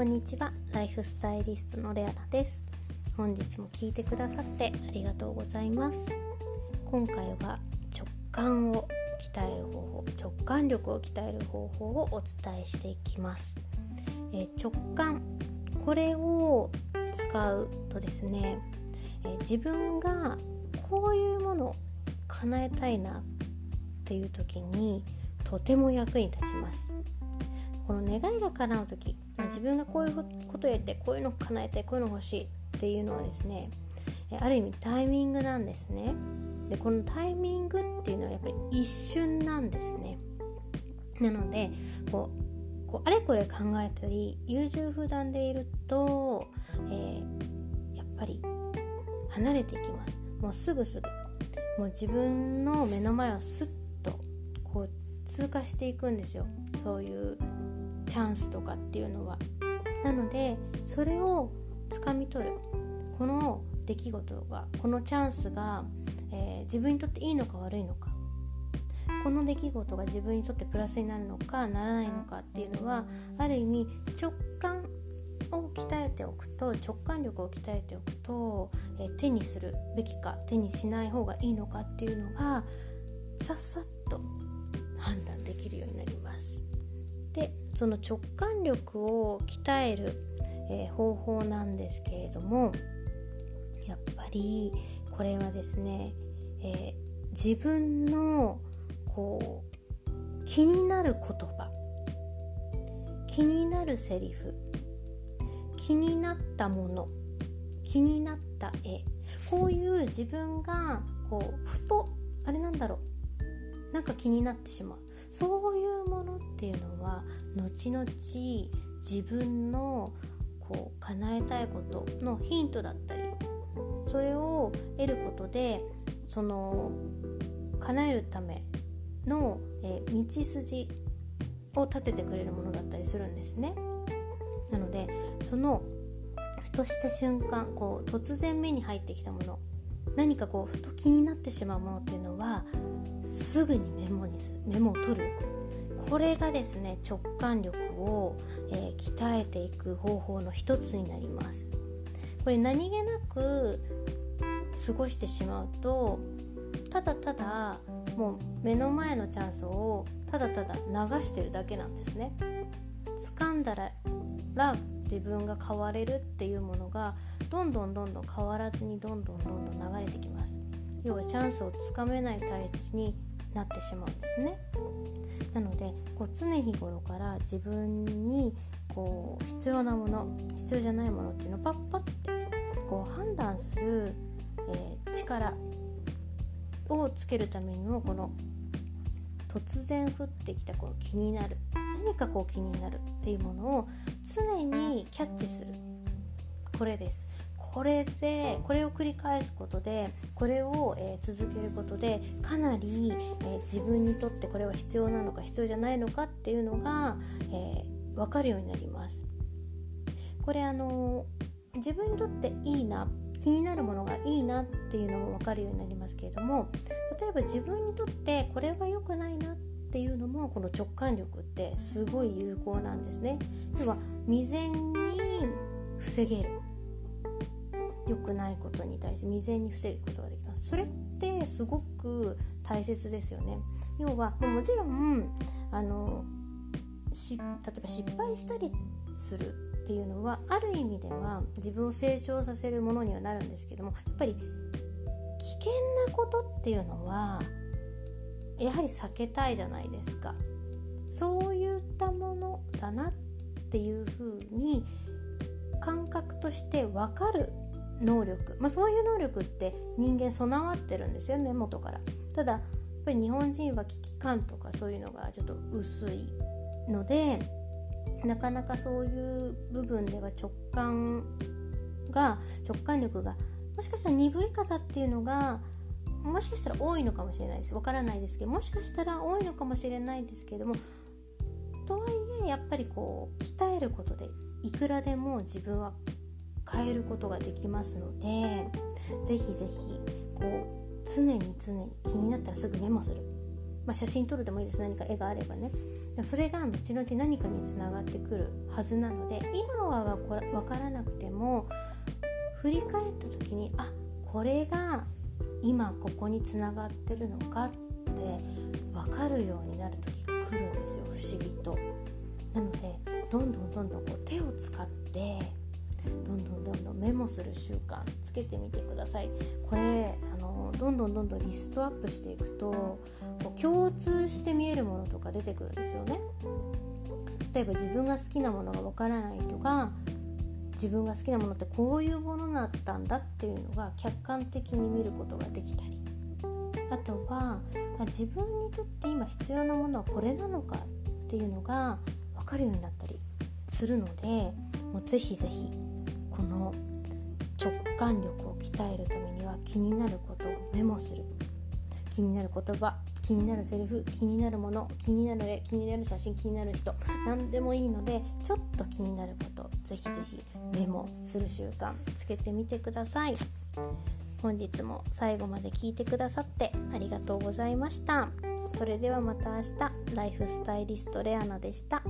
こんにちは。ライフスタイリストのレアナです。本日も聞いてくださってありがとうございます。今回は直感を鍛える方法直感力を鍛える方法をお伝えしていきます、え直感これを使うとですね、え自分がこういうものを叶えたいなっていう時にとても役に立ちます。この願いが叶う時自分がこういうことをやってこういうのを叶えたいこういうの欲しいっていうのはですねある意味タイミングなんですね。でこのタイミングっていうのはやっぱり一瞬なんですね。なのでこうこうあれこれ考えたり優柔不断でいると、えー、やっぱり離れていきます。もうすぐすぐ。もう自分の目の前をスッとこう通過していくんですよ。そういうチャンスとかっていうのは。なのでそれをつかみ取る。この出来事がこのチャンスが、えー、自分にとっていいのか悪いのか。この出来事が自分にとってプラスになるのかならないのかっていうのはある意味直感を鍛えておくと直感力を鍛えておくと、えー、手にするべきか手にしない方がいいのかっていうのがさっさっと判断できるようになります。でその直感力を鍛える、えー、方法なんですけれどもやっぱりこれはですね、えー、自分のこう気になる言葉気になるセリフ気になったもの気になった絵こういう自分がこうふとあれなんだろうなんか気になってしまう。そういうものっていうのは後々自分のこう叶えたいことのヒントだったりそれを得ることでその叶えるための、え道筋を立ててくれるものだったりするんですね。なのでそのふとした瞬間こう突然目に入ってきたもの何かこうふと気になってしまうものっていうのはすぐにメモにメモを取る。これがですね直感力を、えー、鍛えていく方法の一つになります。これ何気なく過ごしてしまうとただただもう目の前のチャンスをただただ流してるだけなんですね。掴んだら自分が変われるっていうものがどんどんどんどん変わらずにどんどんどんどん流れてきます。要はチャンスをつかめない体質になってしまうんですね。なのでこう常日頃から自分にこう必要なもの必要じゃないものっていうのをパッパッてこう判断する、えー、力をつけるためにもこの突然降ってきたこの気になる何かこう気になるっていうものを常にキャッチする。これですこれでこれを繰り返すことでこれを、えー、続けることでかなり、えー、自分にとってこれは必要なのか必要じゃないのかっていうのが、えー、分かるようになります。これあの自分にとっていいな気になるものがいいなっていうのも分かるようになりますけれども例えば自分にとってこれは良くないなっていうのもこの直感力ってすごい有効なんですね。要は未然に防げる良くないことに対して未然に防ぐことができます。それってすごく大切ですよね。要はもちろんあのし例えば失敗したりするっていうのはある意味では自分を成長させるものにはなるんですけどもやっぱり危険なことっていうのはやはり避けたいじゃないですか。そういったものだなっていうふうに感覚として分かる能力、まあ、そういう能力って人間備わってるんですよね元から。ただやっぱり日本人は危機感とかそういうのがちょっと薄いのでなかなかそういう部分では直感が直感力がもしかしたら鈍い方っていうのがもしかしたら多いのかもしれないです。わからないですけどもしかしたら多いのかもしれないですけどもとはいえやっぱりこう鍛えることでいくらでも自分は変えることができますのでぜひぜひこう常に常に気になったらすぐメモする、まあ、写真撮るでもいいです。何か絵があればね。それが後々何かにつながってくるはずなので今は分からなくても振り返った時にあこれが今ここにつながってるのかって分かるようになる時が来るんですよ。不思議と。なのでどんどんどんどんこう手を使ってどんどんどんどんメモする習慣つけてみてください。これあのどんどんどんどんリストアップしていくとこう共通して見えるものとか出てくるんですよね。例えば自分が好きなものがわからない人が自分が好きなものってこういうものだったんだっていうのが客観的に見ることができたり。あとは自分にとって今必要なものはこれなのかっていうのが分かるようになったりするのでもうぜひぜひこの直感力を鍛えるためには気になることをメモする。気になる言葉気になるセリフ気になるもの気になる絵気になる写真気になる人何でもいいのでちょっと気になることぜひぜひメモする習慣つけてみてください。本日も最後まで聞いてくださってありがとうございました。それではまた明日ライフスタイリストレアナでした。